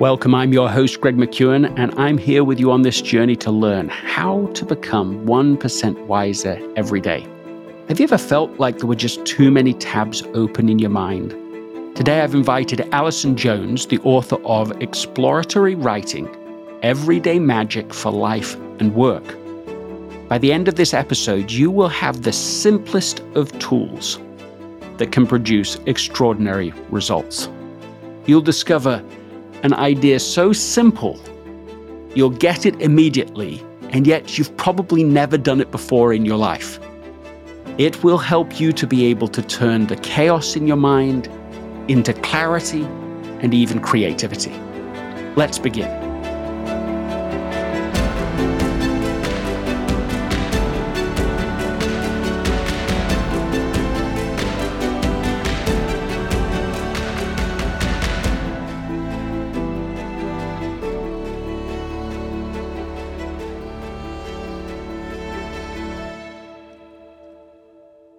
Welcome, I'm your host, Greg McKeown, and I'm here with you on this journey to learn how to become 1% wiser every day. Have you ever felt like there were just too many tabs open in your mind? Today, I've invited Alison Jones, the author of Exploratory Writing Everyday Magic for Life and Work. By the end of this episode, you will have the simplest of tools that can produce extraordinary results. You'll discover an idea so simple, you'll get it immediately, and yet you've probably never done it before in your life. It will help you to be able to turn the chaos in your mind into clarity and even creativity. Let's begin.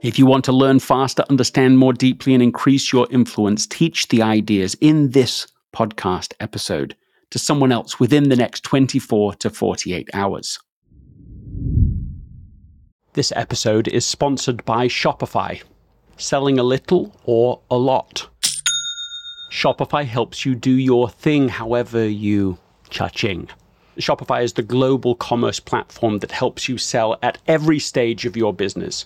If you want to learn faster, understand more deeply, and increase your influence, teach the ideas in this podcast episode to someone else within the next 24 to 48 hours. This episode is sponsored by Shopify. Selling a little or a lot. Shopify helps you do your thing however you cha-ching. Shopify is the global commerce platform that helps you sell at every stage of your business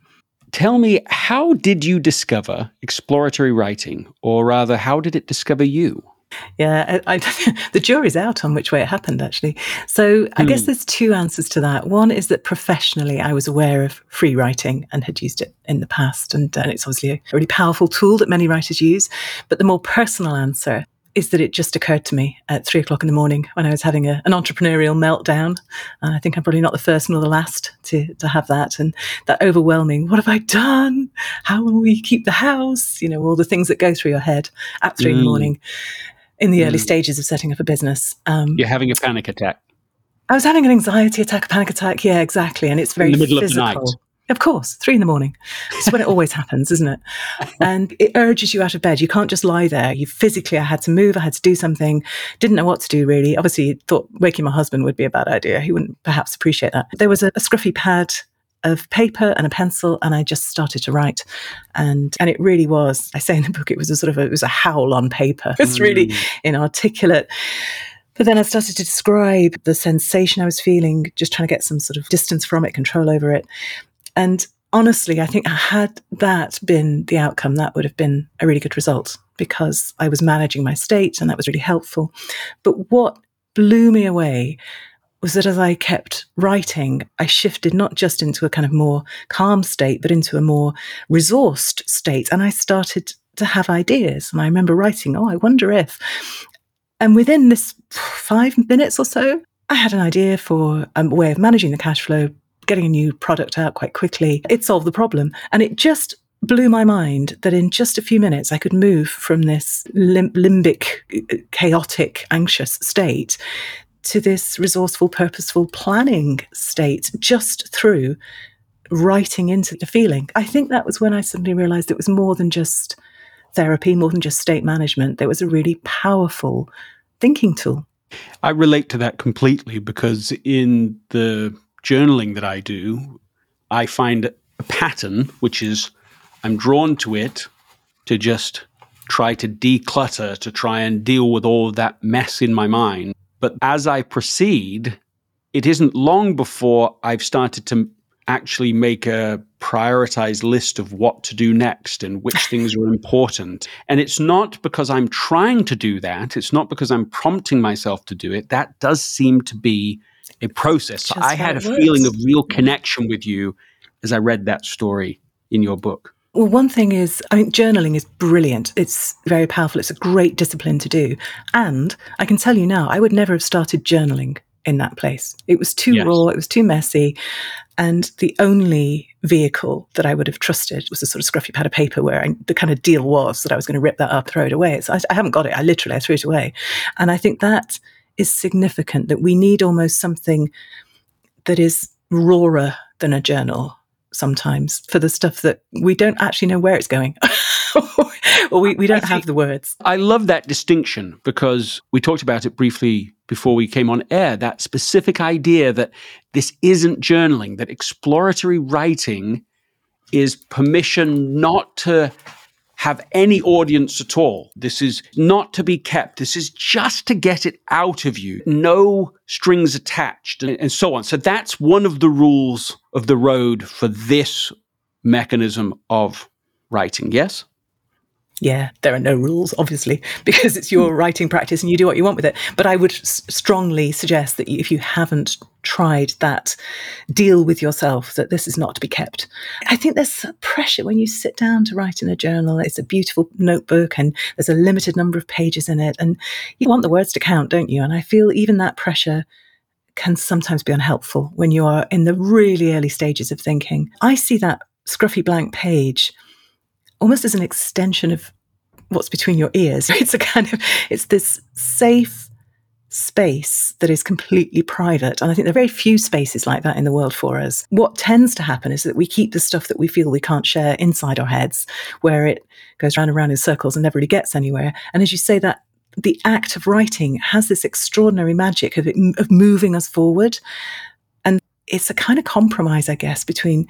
Tell me, how did you discover exploratory writing, or rather, how did it discover you? Yeah, I, I, the jury's out on which way it happened, actually. So I guess hmm. there's two answers to that. One is that professionally, I was aware of free writing and had used it in the past, and, and it's obviously a really powerful tool that many writers use. But the more personal answer is that it just occurred to me at three o'clock in the morning when I was having a, an entrepreneurial meltdown. And I think I'm probably not the first nor the last to, to have that. And that overwhelming, what have I done? How will we keep the house? You know, all the things that go through your head at three mm. in the mm. morning in the mm. early stages of setting up a business. Um, You're having a panic attack. I was having an anxiety attack, a panic attack. Yeah, exactly. And it's very in the middle physical. of the night. Of course, three in the morning. It's when it always happens, isn't it? And it urges you out of bed. You can't just lie there. You physically, I had to move. I had to do something. Didn't know what to do really. Obviously, thought waking my husband would be a bad idea. He wouldn't perhaps appreciate that. There was a, a scruffy pad of paper and a pencil and I just started to write. And and it really was, I say in the book, it was a sort of a, it was a howl on paper. It's mm. really inarticulate. But then I started to describe the sensation I was feeling, just trying to get some sort of distance from it, control over it. And honestly, I think had that been the outcome, that would have been a really good result because I was managing my state and that was really helpful. But what blew me away was that as I kept writing, I shifted not just into a kind of more calm state, but into a more resourced state. And I started to have ideas. And I remember writing, oh, I wonder if. And within this five minutes or so, I had an idea for a way of managing the cash flow, getting a new product out quite quickly. It solved the problem. And it just blew my mind that in just a few minutes I could move from this lim- limbic, chaotic, anxious state to this resourceful, purposeful planning state just through writing into the feeling. I think that was when I suddenly realized it was more than just therapy, more than just state management. There was a really powerful thinking tool. I relate to that completely because in the journaling that I do, I find a pattern, which is I'm drawn to it to just try to declutter, to try and deal with all that mess in my mind. But as I proceed, it isn't long before I've started to actually make a prioritized list of what to do next and which things are important. And it's not because I'm trying to do that, it's not because I'm prompting myself to do it. That does seem to be a process. I had a works. feeling of real connection with you as I read that story in your book. Well, one thing is, I think journaling is brilliant. It's very powerful. It's a great discipline to do. And I can tell you now, I would never have started journaling in that place. It was too yes. raw, it was too messy. And the only vehicle that I would have trusted was a sort of scruffy pad of paper where I, the kind of deal was that I was going to rip that up, throw it away. So I, I haven't got it. I literally I threw it away. And I think that is significant that we need almost something that is rawer than a journal sometimes for the stuff that we don't actually know where it's going or we, we don't have the words. I love that distinction because we talked about it briefly before we came on air that specific idea that this isn't journaling, that exploratory writing is permission not to have any audience at all. This is not to be kept. This is just to get it out of you. No strings attached and, and so on. So that's one of the rules of the road for this mechanism of writing. Yes? Yeah, there are no rules, obviously, because it's your writing practice and you do what you want with it. But I would s- strongly suggest that if you haven't tried that, deal with yourself that this is not to be kept. I think there's pressure when you sit down to write in a journal. It's a beautiful notebook and there's a limited number of pages in it. And you want the words to count, don't you? And I feel even that pressure can sometimes be unhelpful when you are in the really early stages of thinking. I see that scruffy blank page almost as an extension of what's between your ears. It's a kind of, it's this safe space that is completely private. And I think there are very few spaces like that in the world for us. What tends to happen is that we keep the stuff that we feel we can't share inside our heads, where it goes round and round in circles and never really gets anywhere. And as you say, that the act of writing has this extraordinary magic of, it, of moving us forward. And it's a kind of compromise, I guess, between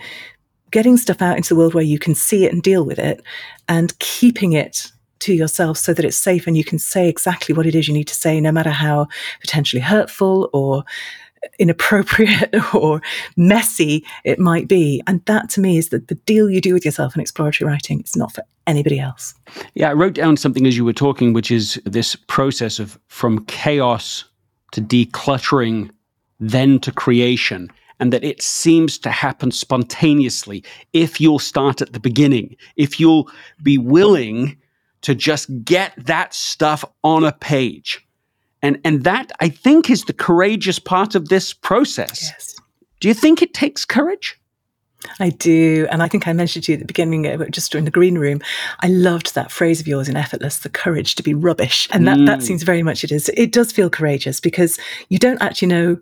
getting stuff out into the world where you can see it and deal with it and keeping it to yourself so that it's safe and you can say exactly what it is you need to say, no matter how potentially hurtful or inappropriate or messy it might be. And that to me is that the deal you do with yourself in exploratory writing. It's not for anybody else. Yeah, I wrote down something as you were talking, which is this process of from chaos to decluttering, then to creation and that it seems to happen spontaneously if you'll start at the beginning, if you'll be willing to just get that stuff on a page. And, and that, I think, is the courageous part of this process. Yes. Do you think it takes courage? I do. And I think I mentioned to you at the beginning, uh, just during the green room, I loved that phrase of yours in Effortless, the courage to be rubbish. And that, mm. that seems very much it is. It does feel courageous because you don't actually know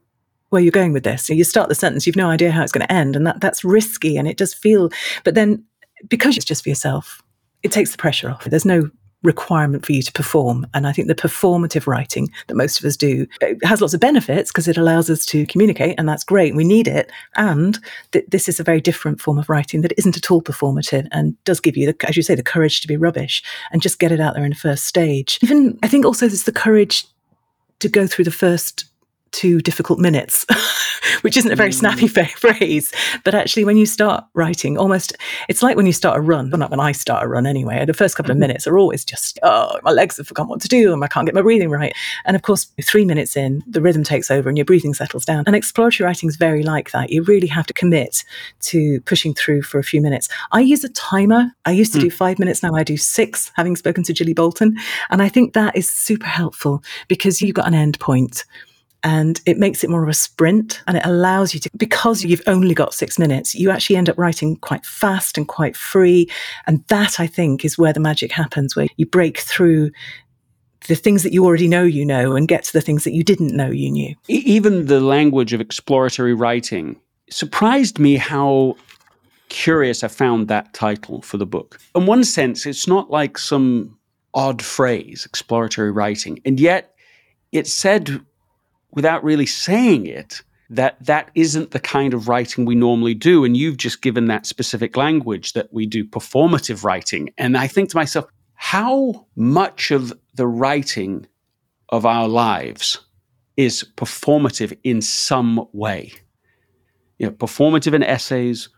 where you're going with this. So you start the sentence, you've no idea how it's going to end, and that that's risky, and it does feel. But then, because it's just for yourself, it takes the pressure off. There's no requirement for you to perform. And I think the performative writing that most of us do has lots of benefits because it allows us to communicate, and that's great. We need it. And th- this is a very different form of writing that isn't at all performative and does give you, the, as you say, the courage to be rubbish and just get it out there in the first stage. Even I think also there's the courage to go through the first two difficult minutes, which isn't a very snappy mm. phrase. But actually, when you start writing, almost it's like when you start a run, well, not when I start a run anyway. The first couple of mm-hmm. minutes are always just, oh, my legs have forgotten what to do and I can't get my breathing right. And of course, three minutes in, the rhythm takes over and your breathing settles down. And exploratory writing is very like that. You really have to commit to pushing through for a few minutes. I use a timer. I used to mm. do five minutes, now I do six, having spoken to Gillie Bolton. And I think that is super helpful because you've got an end point and it makes it more of a sprint and it allows you to because you've only got six minutes you actually end up writing quite fast and quite free. And that i think is where the magic happens where you break through the things that you already know you know and get to the things that you didn't know you knew. Even the language of exploratory writing surprised me how curious i found that title for the book. In one sense it's not like some odd phrase exploratory writing and yet it said without really saying it that that isn't the kind of writing we normally do. And you've just given that specific language that we do performative writing. And i think to myself how much of the writing of our lives is performative in some way? You know performative in essays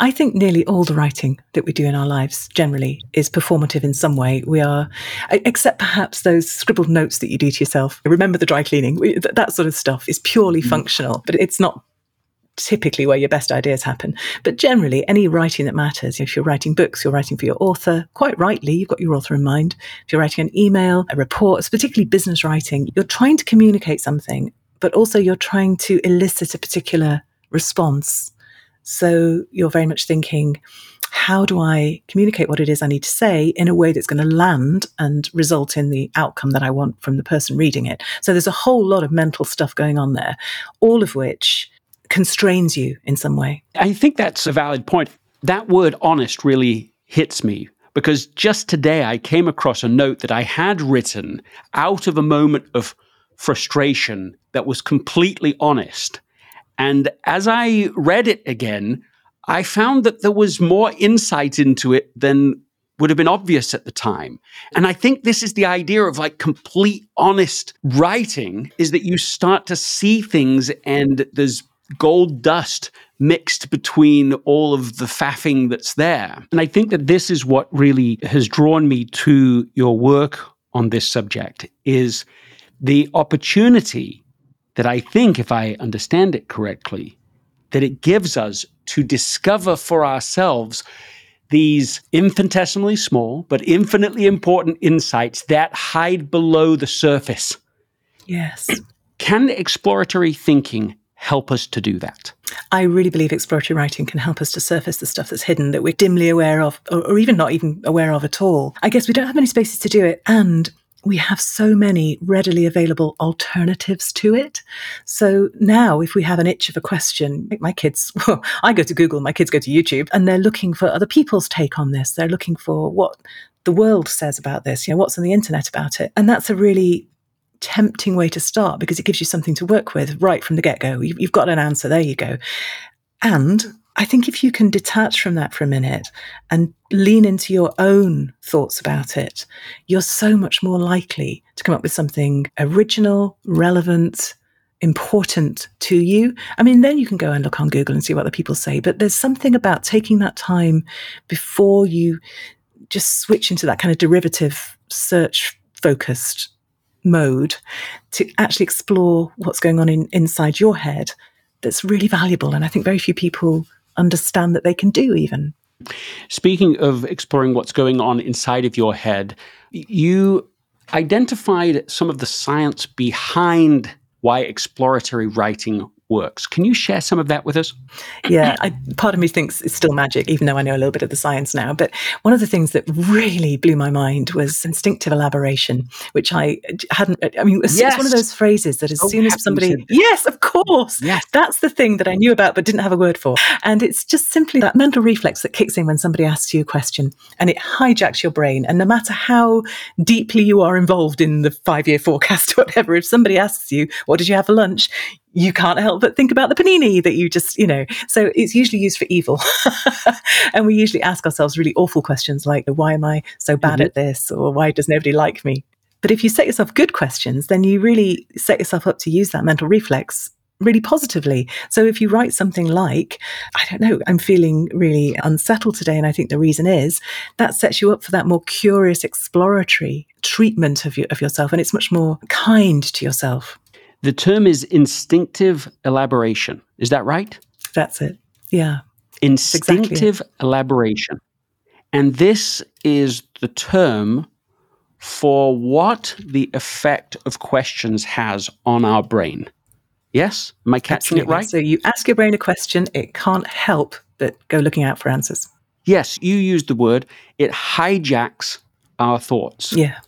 I think nearly all the writing that we do in our lives generally is performative in some way. We are, except perhaps those scribbled notes that you do to yourself. Remember the dry cleaning, that sort of stuff is purely mm. functional, but it's not typically where your best ideas happen. But generally, any writing that matters, if you're writing books, you're writing for your author, quite rightly, you've got your author in mind. If you're writing an email, a report, particularly business writing, you're trying to communicate something, but also you're trying to elicit a particular response so you're very much thinking, how do I communicate what it is I need to say in a way that's going to land and result in the outcome that I want from the person reading it? So there's a whole lot of mental stuff going on there, all of which constrains you in some way. I think that's a valid point. That word honest really hits me because just today I came across a note that I had written out of a moment of frustration that was completely honest. And as I read it again, I found that there was more insight into it than would have been obvious at the time. And I think this is the idea of like complete honest writing is that you start to see things and there's gold dust mixed between all of the faffing that's there. And I think that this is what really has drawn me to your work on this subject is the opportunity that I think, if I understand it correctly, that it gives us to discover for ourselves these infinitesimally small but infinitely important insights that hide below the surface. Yes. Can exploratory thinking help us to do that? I really believe exploratory writing can help us to surface the stuff that's hidden that we're dimly aware of, or, or even not even aware of at all. I guess we don't have many spaces to do it. And we have so many readily available alternatives to it. So now, if we have an itch of a question, my kids, well, I go to Google, my kids go to YouTube, and they're looking for other people's take on this. They're looking for what the world says about this, you know, what's on the internet about it. And that's a really tempting way to start because it gives you something to work with right from the get go. You've, you've got an answer, there you go. And I think if you can detach from that for a minute and lean into your own thoughts about it, you're so much more likely to come up with something original, relevant, important to you. I mean, then you can go and look on Google and see what the people say. But there's something about taking that time before you just switch into that kind of derivative search focused mode to actually explore what's going on in, inside your head that's really valuable. And I think very few people understand that they can do, even. Speaking of exploring what's going on inside of your head, you identified some of the science behind why exploratory writing works. Can you share some of that with us? Yeah, I, part of me thinks it's still magic, even though I know a little bit of the science now. But one of the things that really blew my mind was instinctive elaboration, which I hadn't. I mean, it's, yes. one of those phrases that as oh, soon as somebody, yes, of course, yes. that's the thing that I knew about but didn't have a word for. And it's just simply that mental reflex that kicks in when somebody asks you a question and it hijacks your brain. And no matter how deeply you are involved in the five year forecast or whatever, if somebody asks you, What did you have for lunch? You can't help but think about the panini that you just, you know. So it's usually used for evil. and we usually ask ourselves really awful questions like, why am I so bad mm-hmm. at this? Or why does nobody like me? But if you set yourself good questions, then you really set yourself up to use that mental reflex really positively. So if you write something like, I don't know, I'm feeling really unsettled today, and I think the reason is that sets you up for that more curious, exploratory treatment of, you, of yourself, and it's much more kind to yourself. The term is instinctive elaboration. Is that right? That's it. Yeah. Instinctive exactly elaboration. And this is the term for what the effect of questions has on our brain. Yes? Am I catching Absolutely. it right? So you ask your brain a question, it can't help but go looking out for answers. Yes, you used the word. It hijacks our thoughts. Yeah.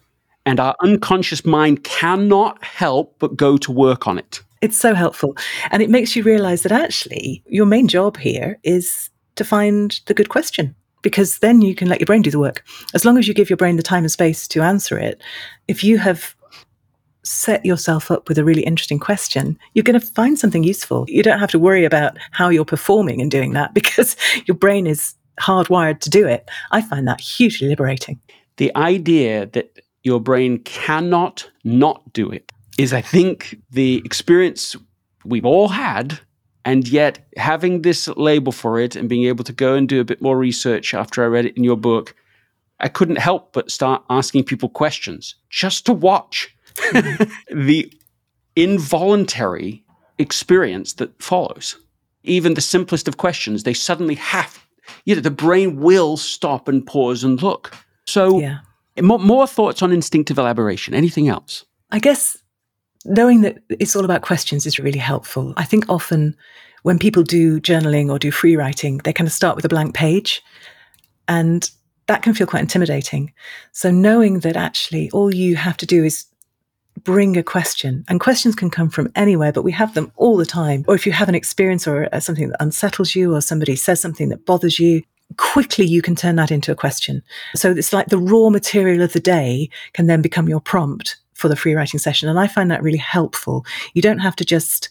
And our unconscious mind cannot help but go to work on it. It's so helpful. And it makes you realize that actually your main job here is to find the good question because then you can let your brain do the work. As long as you give your brain the time and space to answer it, if you have set yourself up with a really interesting question, you're going to find something useful. You don't have to worry about how you're performing in doing that because your brain is hardwired to do it. I find that hugely liberating. The idea that your brain cannot not do it is, I think, the experience we've all had. And yet, having this label for it and being able to go and do a bit more research after I read it in your book, I couldn't help but start asking people questions just to watch the involuntary experience that follows. Even the simplest of questions, they suddenly have, you know, the brain will stop and pause and look. So, yeah. More, more thoughts on instinctive elaboration. Anything else? I guess knowing that it's all about questions is really helpful. I think often when people do journaling or do free writing, they kind of start with a blank page. And that can feel quite intimidating. So knowing that actually all you have to do is bring a question and questions can come from anywhere but we have them all the time or if you have an experience or uh, something that unsettles you or somebody says something that bothers you quickly you can turn that into a question. So it's like the raw material of the day can then become your prompt for the free writing session. And i find that really helpful. You don't have to just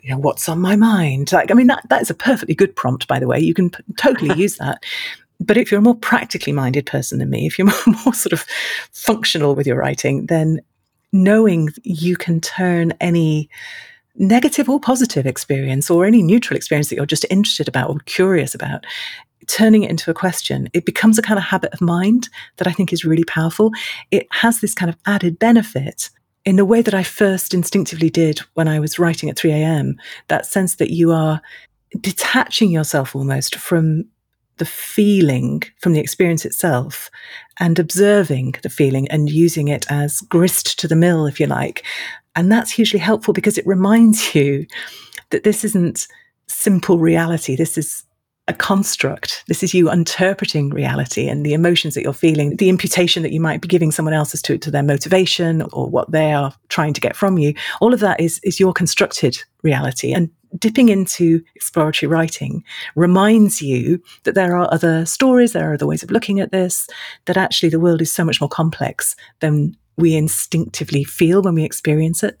you know what's on my mind? Like i mean that that is a perfectly good prompt by the way. You can p- totally use that. But if you're a more practically minded person than me, if you're more, more, sort of functional with your writing, then knowing you can turn any negative or positive experience or any neutral experience that you're just interested about or curious about turning it into a question it becomes a kind of habit of mind that i think is really powerful it has this kind of added benefit in the way that i first instinctively did when i was writing at 3am that sense that you are detaching yourself almost from the feeling from the experience itself and observing the feeling and using it as grist to the mill, if you like. And that's hugely helpful because it reminds you that this isn't simple reality. This is a construct. This is you interpreting reality and the emotions that you're feeling, the imputation that you might be giving someone else as to, to their motivation or what they are trying to get from you. All of that is, is your constructed reality. And dipping into exploratory writing reminds you that there are other stories, there are other ways of looking at this, that actually the world is so much more complex than we instinctively feel when we experience it.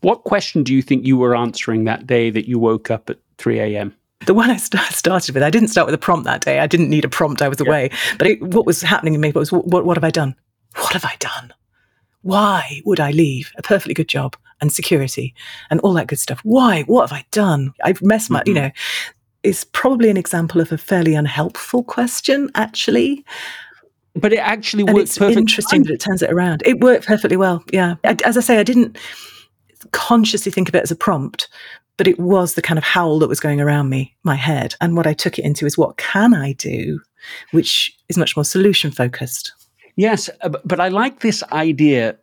What question do you think you were answering that day that you woke up at 3 a.m.? The one I st- started with, I didn't start with a prompt that day. I didn't need a prompt. I was away. But it, what was happening in me was, what, what have I done? What have I done? Why would I leave a perfectly good job and security and all that good stuff? Why? What have I done? I've messed my, mm-hmm. you know, it's probably an example of a fairly unhelpful question, actually. But it actually worked it's interesting that it turns it around. It worked perfectly well. Yeah. As I say, I didn't consciously think of it as a prompt, but it was the kind of howl that was going around me, my head. And what I took it into is what can I do, which is much more solution focused. Yes, uh, but I like this idea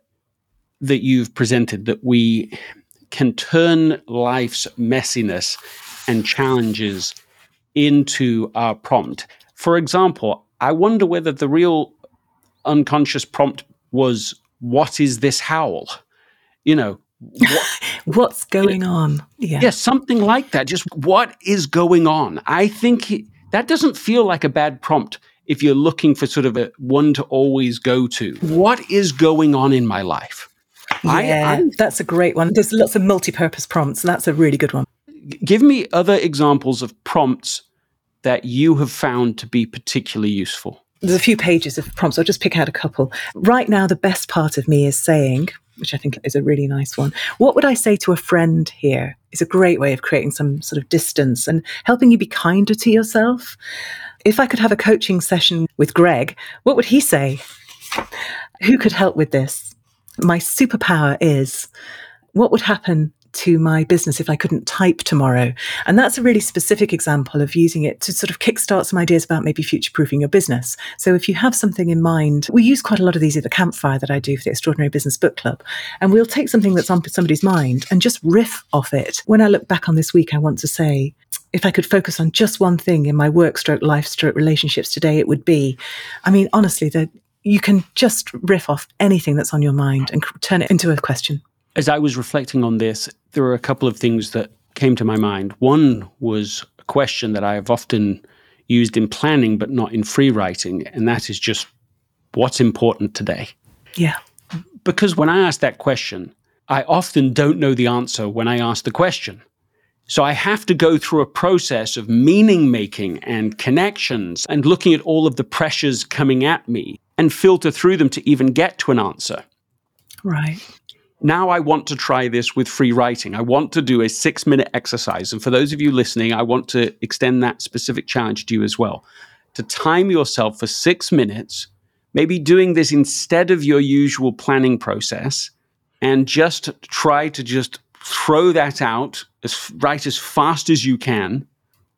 that you've presented that we can turn life's messiness and challenges into our prompt. For example, I wonder whether the real unconscious prompt was what is this howl? You know, what, what's going on? Yeah. yeah, something like that. Just what is going on? I think that doesn't feel like a bad prompt if you're looking for sort of a one to always go to. What is going on in my life? Yeah, I, I, that's a great one. There's lots of multi-purpose prompts. That's a really good one. Give me other examples of prompts that you have found to be particularly useful. There's a few pages of prompts. I'll just pick out a couple. Right now, the best part of me is saying, which I think is a really nice one. What would I say to a friend here? Is a great way of creating some sort of distance and helping you be kinder to yourself. If I could have a coaching session with Greg, what would he say? Who could help with this? My superpower is what would happen to my business if I couldn't type tomorrow? And that's a really specific example of using it to sort of kickstart some ideas about maybe future proofing your business. So if you have something in mind, we use quite a lot of these at the campfire that I do for the Extraordinary Business Book Club. And we'll take something that's on somebody's mind and just riff off it. When I look back on this week, I want to say, if I could focus on just one thing in my work stroke, life stroke relationships today, it would be, I mean, honestly, that you can just riff off anything that's on your mind and turn it into a question. As I was reflecting on this, there were a couple of things that came to my mind. One was a question that I have often used in planning, but not in free writing, and that is just what's important today. Yeah. Because when I ask that question, I often don't know the answer when I ask the question. So I have to go through a process of meaning making and connections and looking at all of the pressures coming at me and filter through them to even get to an answer. Right now I want to try this with free writing. I want to do a six minute exercise. And for those of you listening, I want to extend that specific challenge to you as well. To time yourself for six minutes, maybe doing this instead of your usual planning process, and just try to just throw that out as right as fast as you can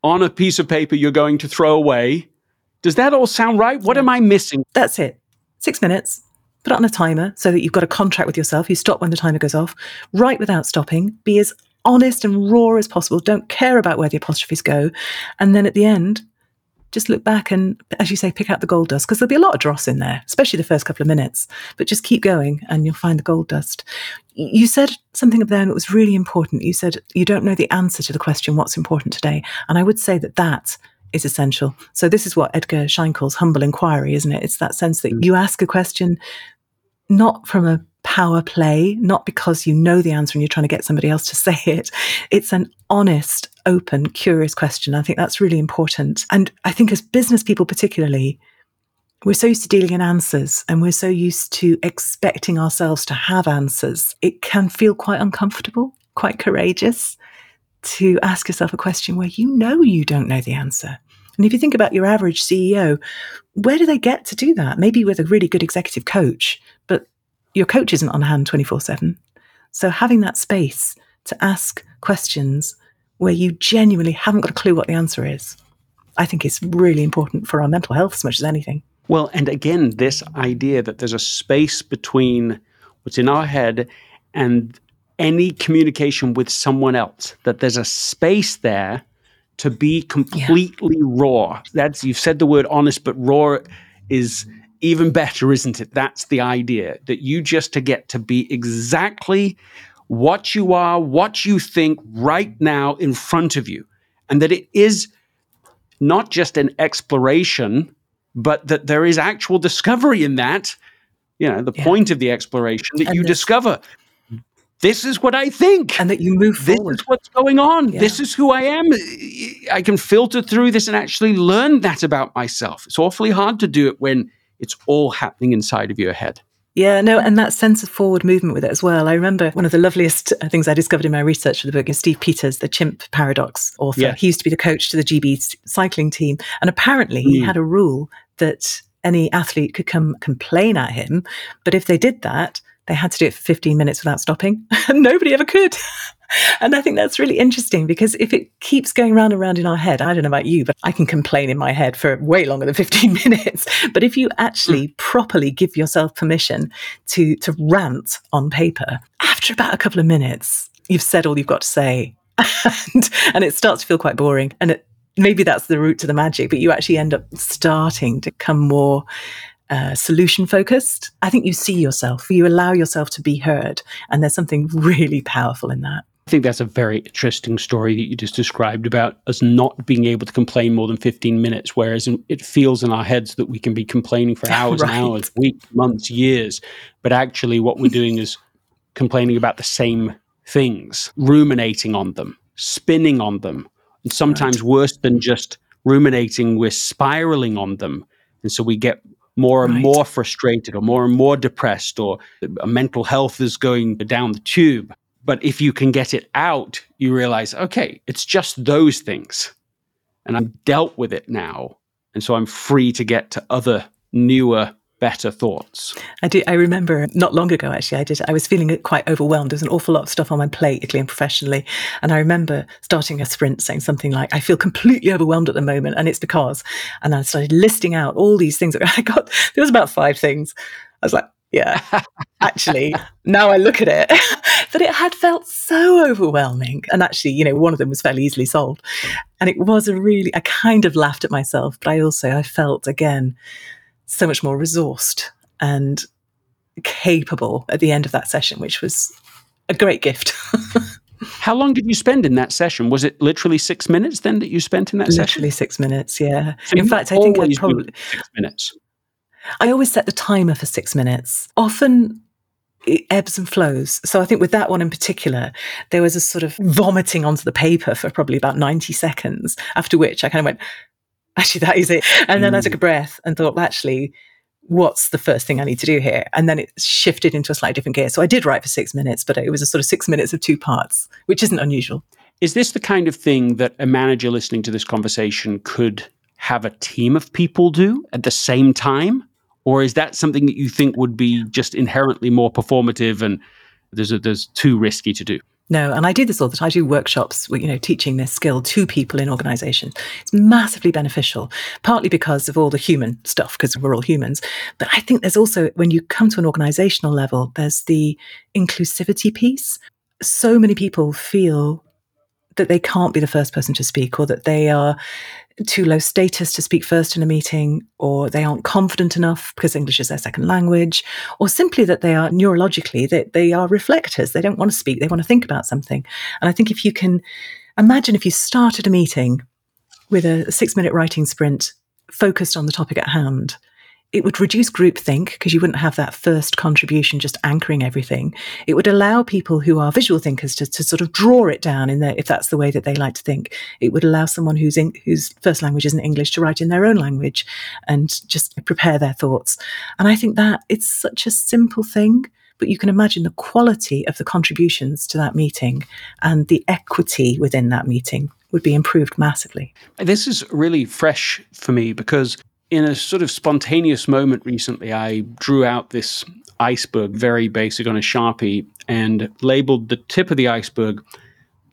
on a piece of paper you're going to throw away. Does that all sound right? What am I missing? That's it. Six minutes put it on a timer so that you've got a contract with yourself. You stop when the timer goes off. Write without stopping. Be as honest and raw as possible. Don't care about where the apostrophes go. And then at the end, just look back and, as you say, pick out the gold dust because there'll be a lot of dross in there, especially the first couple of minutes. But just keep going and you'll find the gold dust. You said something then that was really important. You said you don't know the answer to the question, what's important today? And I would say that that is essential. So this is what Edgar Schein calls humble inquiry, isn't it? It's that sense that mm. you ask a question not from a power play, not because you know the answer and you're trying to get somebody else to say it. It's an honest, open, curious question. I think that's really important. And I think as business people, particularly, we're so used to dealing in answers and we're so used to expecting ourselves to have answers. It can feel quite uncomfortable, quite courageous to ask yourself a question where you know you don't know the answer. And if you think about your average CEO, where do they get to do that? Maybe with a really good executive coach, but your coach isn't on hand 24 7. So having that space to ask questions where you genuinely haven't got a clue what the answer is, I think is really important for our mental health as much as anything. Well, and again, this idea that there's a space between what's in our head and any communication with someone else, that there's a space there to be completely yeah. raw. That's you've said the word honest, but raw is even better, isn't it? That's the idea that you just to get to be exactly what you are, what you think right now in front of you, and that it is not just an exploration, but that there is actual discovery in that. You know, the yeah. point of the exploration that and you discover this is what I think. And that you move this forward. is what's going on. Yeah. This is who I am. I can filter through this and actually learn that about myself. It's awfully hard to do it when it's all happening inside of your head. Yeah, no, and that sense of forward movement with it as well. I remember one of the loveliest uh, things I discovered in my research for the book is Steve Peters, the chimp paradox author. Yeah. He used to be the coach to the GB cycling team. And apparently, mm. he had a rule that any athlete could come complain at him. But if they did that, they had to do it for 15 minutes without stopping. and Nobody ever could. and I think that's really interesting because if it keeps going round and round in our head, I don't know about you, but I can complain in my head for way longer than 15 minutes. But if you actually mm. properly give yourself permission to, to rant on paper, after about a couple of minutes, you've said all you've got to say. and, and it starts to feel quite boring. And it, maybe that's the route to the magic, but you actually end up starting to come more uh, solution focused. I think you see yourself, you allow yourself to be heard. And there's something really powerful in that. I think that's a very interesting story that you just described about us not being able to complain more than 15 minutes, whereas it feels in our heads that we can be complaining for hours right. and hours, weeks, months, years. But actually, what we're doing is complaining about the same things, ruminating on them, spinning on them. And sometimes right. worse than just ruminating, we're spiraling on them. And so we get more and right. more frustrated or more and more depressed or mental health is going down the tube. But if you can get it out, you realize, okay, it's just those things. And I've dealt with it now. And so I'm free to get to other newer better thoughts. I do. I remember not long ago, actually, I did. I was feeling quite overwhelmed. There's an awful lot of stuff on my plate, particularly and professionally. And I remember starting a sprint saying something like, I feel completely overwhelmed at the moment. And it's because, and I started listing out all these things. that I got, there was about five things. I was like, yeah, actually, now I look at it, but it had felt so overwhelming. And actually, you know, one of them was fairly easily solved. And it was a really, I kind of laughed at myself, but I also, I felt again so much more resourced and capable at the end of that session, which was a great gift. How long did you spend in that session? Was it literally six minutes then that you spent in that literally session? Literally six minutes, yeah. So in fact, I think I probably six minutes. I always set the timer for six minutes. Often it ebbs and flows. So I think with that one in particular, there was a sort of vomiting onto the paper for probably about 90 seconds, after which I kind of went, actually, that is it. And then mm. I took a mm. breath and thought, well, actually, what's the first thing I need to do here? And then it shifted into a slightly different gear. So I did write for six minutes, but it was a sort of six minutes of two parts, which isn't unusual. Is this the kind of thing that a manager listening to this conversation could have a team of people do at the same time? or is that something that you think would be just inherently more performative and there's a, there's too risky to do? No, and I do this all the time. I do workshops, you know, teaching this skill to people in organizations. It's massively beneficial, partly because of all the human stuff, because we're all humans. But I think there's also, when you come to an organizational level, there's the inclusivity piece. So many people feel that they can't be the first person to speak or that they are too low status to speak first in a meeting, or they aren't confident enough because English is their second language, or simply that they are neurologically, that they, they are reflectors. They don't want to speak, they want to think about something. And I think if you can imagine if you started a meeting with a six minute writing sprint focused on the topic at hand, it would reduce groupthink because you wouldn't have that first contribution just anchoring everything. It would allow people who are visual thinkers to, to sort of draw it down in their, if that's the way that they like to think. It would allow someone who's in, whose first language isn't English to write in their own language and just prepare their thoughts. And I think that it's such a simple thing, but you can imagine the quality of the contributions to that meeting and the equity within that meeting would be improved massively. This is really fresh for me because in a sort of spontaneous moment recently, I drew out this iceberg, very basic on a Sharpie, and labeled the tip of the iceberg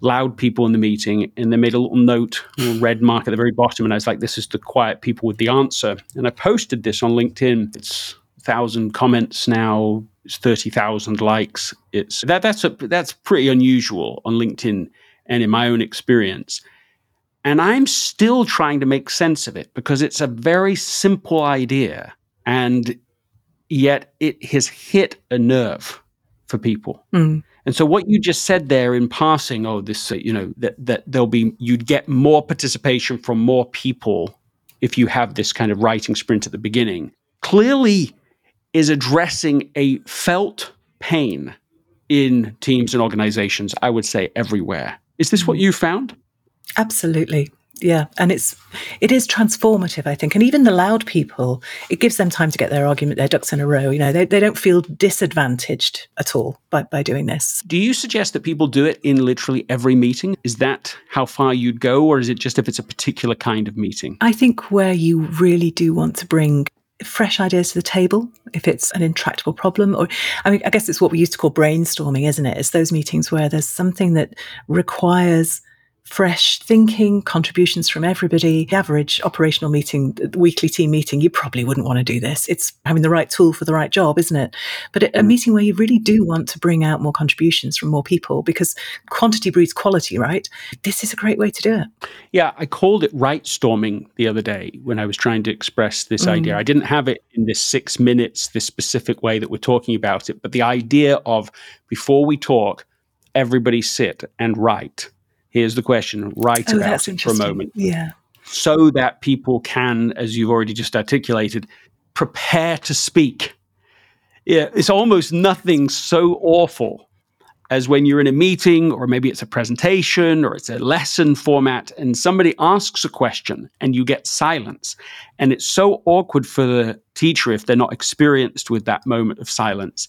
loud people in the meeting. And they made a little note, a little red mark at the very bottom. And I was like, this is the quiet people with the answer. And I posted this on LinkedIn. It's thousand comments now. It's 30,000 likes. It's that, that's a, that's pretty unusual on LinkedIn and in my own experience. And I'm still trying to make sense of it because it's a very simple idea. And yet it has hit a nerve for people. Mm. And so what you just said there in passing, oh, this, uh, you know, that, that there'll be, you'd get more participation from more people if you have this kind of writing sprint at the beginning, clearly is addressing a felt pain in teams and organizations, I would say everywhere. Is this what mm. you found? Absolutely. Yeah, and it's it is transformative, I think, and even the loud people, it gives them time to get their argument, their ducks in a row. You know, they, they don't feel disadvantaged at all by, by doing this. Do you suggest that people do it in literally every meeting? Is that how far you'd go, or is it just if it's a particular kind of meeting? I think where you really do want to bring fresh ideas to the table if it's an intractable problem or i mean i guess it's what we used to call brainstorming isn't it it's those meetings where there's something that requires fresh thinking, contributions from everybody. The average operational meeting, weekly team meeting, you probably wouldn't want to do this. It's having the right tool for the right job, isn't it? But a mm. meeting where you really do want to bring out more contributions from more people because quantity breeds quality, right? This is a great way to do it. Yeah, I called it write storming the other day when I was trying to express this mm. idea. I didn't have it in this six minutes, this specific way that we're talking about it, but the idea of before we talk, everybody sit and write here's the question, write oh, about it for a moment. Yeah. So that people can, as you've already just articulated, prepare to speak. Yeah, it's almost nothing so awful as when you're in a meeting or maybe it's a presentation or it's a lesson format and somebody asks a question and you get silence. And it's so awkward for the teacher if they're not experienced with that moment of silence.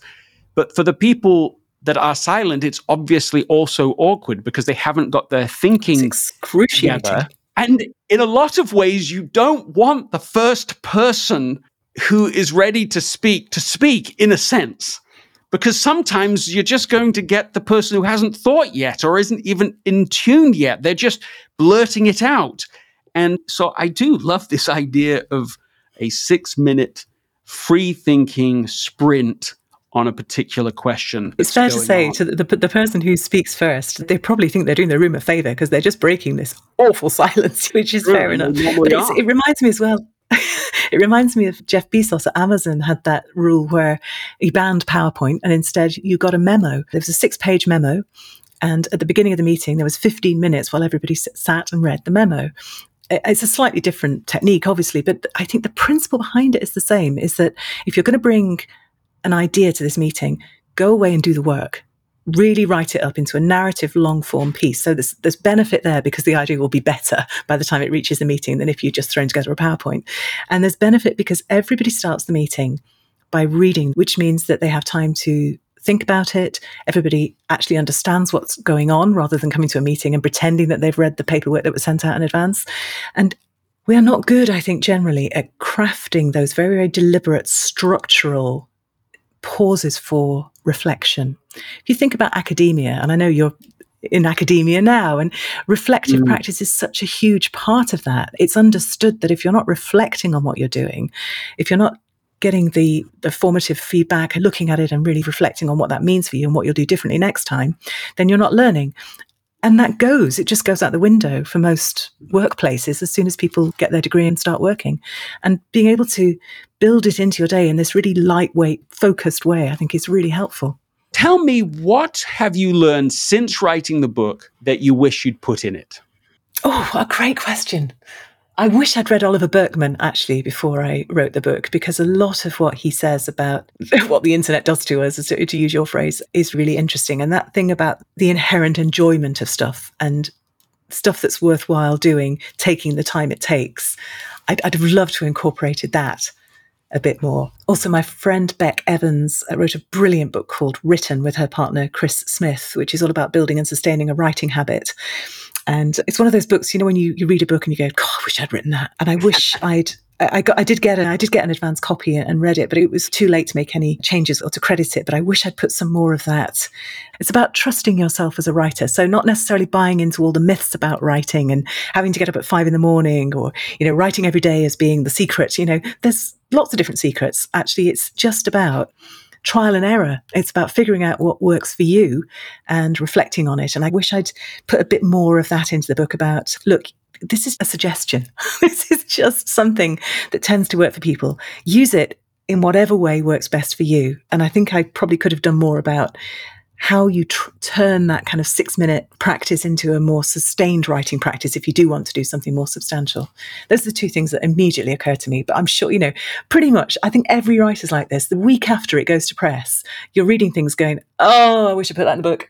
But for the people that are silent, it's obviously also awkward because they haven't got their thinking it's excruciating. Together. And in a lot of ways, you don't want the first person who is ready to speak to speak in a sense. Because sometimes you're just going to get the person who hasn't thought yet or isn't even in tune yet. They're just blurting it out. And so I do love this idea of a six minute free thinking sprint on a particular question. It's fair to say on. to the, the, the, person who speaks first, they probably think they're doing the room a favor because they're just breaking this awful silence, which is True, fair enough. But it reminds me as well. it reminds me of Jeff Bezos at Amazon had that rule where he banned PowerPoint and instead you got a memo. There was a six page memo. And at the beginning of the meeting, there was 15 minutes while everybody sat and read the memo it's a slightly different technique, obviously, but I think the principle behind it is the same is that if you're going to bring an idea to this meeting, go away and do the work. Really write it up into a narrative long form piece. So there's, there's benefit there because the idea will be better by the time it reaches the meeting than if you just thrown together a PowerPoint. And there's benefit because everybody starts the meeting by reading, which means that they have time to think about it. Everybody actually understands what's going on rather than coming to a meeting and pretending that they've read the paperwork that was sent out in advance. And we are not good, I think, generally at crafting those very, very deliberate structural pauses for reflection. If you think about academia, and I know you're in academia now, and reflective mm. practice is such a huge part of that. It's understood that if you're not reflecting on what you're doing, if you're not getting the the formative feedback and looking at it and really reflecting on what that means for you and what you'll do differently next time, then you're not learning. And that goes, it just goes out the window for most workplaces as soon as people get their degree and start working. And being able to build it into your day in this really lightweight, focused way, I think is really helpful. Tell me, what have you learned since writing the book that you wish you'd put in it? Oh, a great question. I wish I'd read Oliver Burkeman actually before I wrote the book because a lot of what he says about what the internet does to us, to, to use your phrase, is really interesting. And that thing about the inherent enjoyment of stuff and stuff that's worthwhile doing, taking the time it takes, I'd, I'd have loved to have incorporated that a bit more. Also, my friend Bec Evans uh, wrote a brilliant book called Written with her partner Chris Smith, which is all about building and sustaining a writing habit. And it's one of those books, you know, when you, you read a book and you go, God, I wish I'd written that. And I wish I'd I got, I did get an, I did get an advance copy and read it, but it was too late to make any changes or to credit it. But I wish I'd put some more of that. It's about trusting yourself as a writer. So not necessarily buying into all the myths about writing and having to get up at five in the morning or, you know, writing every day as being the secret. You know, there's lots of different secrets. Actually, it's just about trial and error. It's about figuring out what works for you and reflecting on it. And I wish I'd put a bit more of that into the book about look, this is a suggestion. this is just something that tends to work for people. Use it in whatever way works best for you. And I think I probably could have done more about how you tr- turn that kind of six minute practice into a more sustained writing practice if you do want to do something more substantial. Those are the two things that immediately occur to me. But I'm sure, you know, pretty much, I think every writer's like this. The week after it goes to press, you're reading things going, oh, I wish I put that in the book.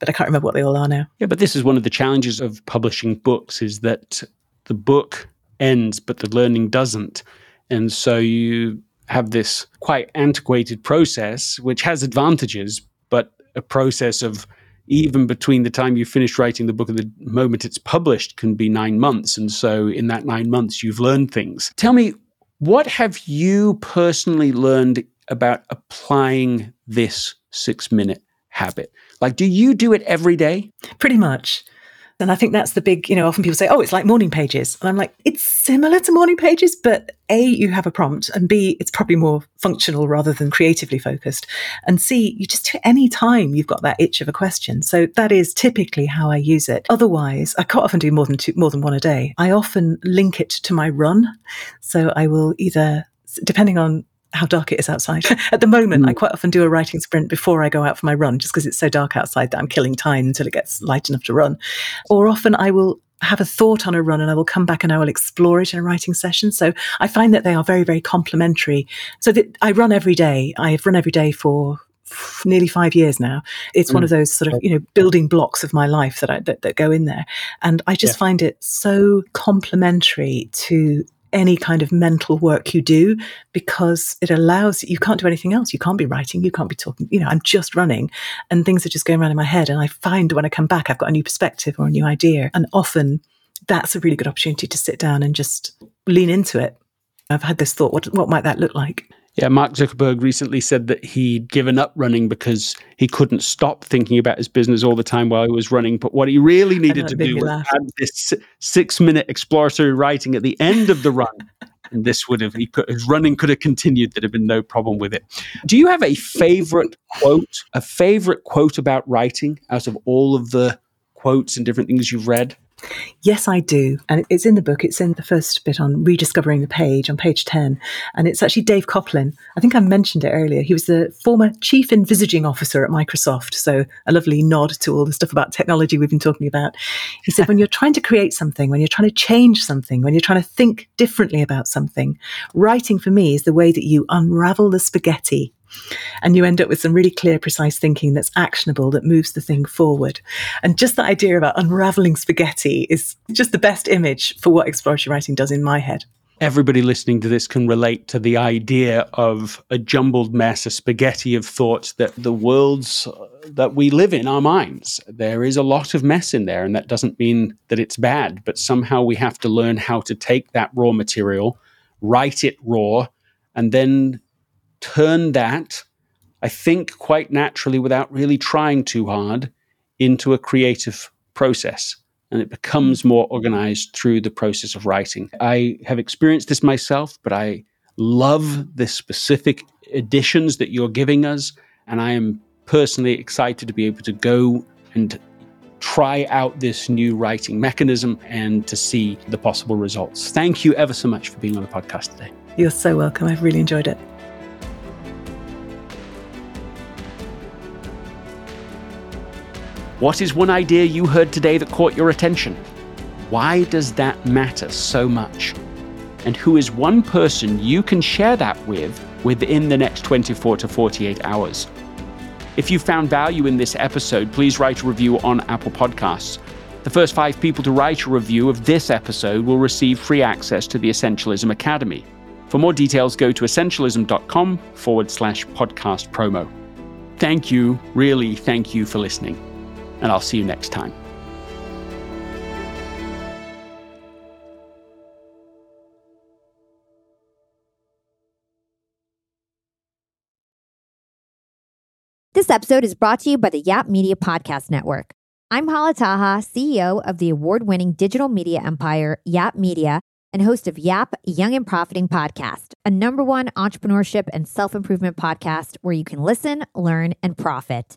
But I can't remember what they all are now. Yeah, but this is one of the challenges of publishing books is that the book ends, but the learning doesn't. And so you have this quite antiquated process, which has advantages, but a process of even between the time you finish writing the book and the moment it's published can be nine months. And so in that nine months, you've learned things. Tell me, what have you personally learned about applying this six minute habit? Like, do you do it every day? Pretty much. And I think that's the big, you know, often people say, oh, it's like morning pages. And I'm like, it's similar to morning pages, but A, you have a prompt, and B, it's probably more functional rather than creatively focused. And C, you just do any time you've got that itch of a question. So that is typically how I use it. Otherwise, I quite often do more than two, more than one a day. I often link it to my run. So I will either, depending on how dark it is outside. At the moment, mm. I quite often do a writing sprint before I go out for my run, just because it's so dark outside that I'm killing time until it gets light enough to run. Or often I will have a thought on a run and I will come back and I will explore it in a writing session. So I find that they are very, very complementary. So that I run every day. I've run every day for nearly five years now. It's mm. one of those sort of you know building blocks of my life that I that, that go in there, and I just yeah. find it so complementary to any kind of mental work you do because it allows you can't do anything else. You can't be writing, you can't be talking. You know, I'm just running and things are just going around in my head. And I find when I come back, I've got a new perspective or a new idea. And often that's a really good opportunity to sit down and just lean into it. I've had this thought, what, what might that look like? Yeah, Mark Zuckerberg recently said that he'd given up running because he couldn't stop thinking about his business all the time while he was running. But what he really needed to do was add this six minute exploratory writing at the end of the run. and this would have, he could, his running could have continued. There'd have been no problem with it. Do you have a favorite quote, a favorite quote about writing out of all of the quotes and different things you've read? Yes, I do. And it's in the book. It's in the first bit on rediscovering the page on page 10. And it's actually Dave Coplin. I think I mentioned it earlier. He was the former chief envisaging officer at Microsoft. So a lovely nod to all the stuff about technology we've been talking about. He said, when you're trying to create something, when you're trying to change something, when you're trying to think differently about something, writing for me is the way that you unravel the spaghetti and you end up with some really clear, precise thinking that's actionable, that moves the thing forward. And just the idea about unraveling spaghetti is just the best image for what exploratory writing does in my head. Everybody listening to this can relate to the idea of a jumbled mess, a spaghetti of thoughts that the worlds uh, that we live in, our minds, there is a lot of mess in there. And that doesn't mean that it's bad, but somehow we have to learn how to take that raw material, write it raw, and then turn that, I think, quite naturally without really trying too hard into a creative process. And it becomes more organized through the process of writing. I have experienced this myself, but I love the specific additions that you're giving us. And I am personally excited to be able to go and try out this new writing mechanism and to see the possible results. Thank you ever so much for being on the podcast today. You're so welcome. I've really enjoyed it. What is one idea you heard today that caught your attention? Why does that matter so much? And who is one person you can share that with within the next 24 to 48 hours? If you found value in this episode, please write a review on Apple Podcasts. The first five people to write a review of this episode will receive free access to the Essentialism Academy. For more details, go to essentialism.com forward slash podcast promo. Thank you, really, thank you for listening and I'll see you next time. This episode is brought to you by the Yap Media Podcast Network. I'm Hala Taha, CEO of the award winning digital media empire, Yap Media, and host of Yap Young and Profiting Podcast, a number one entrepreneurship and self improvement podcast where you can listen, learn, and profit.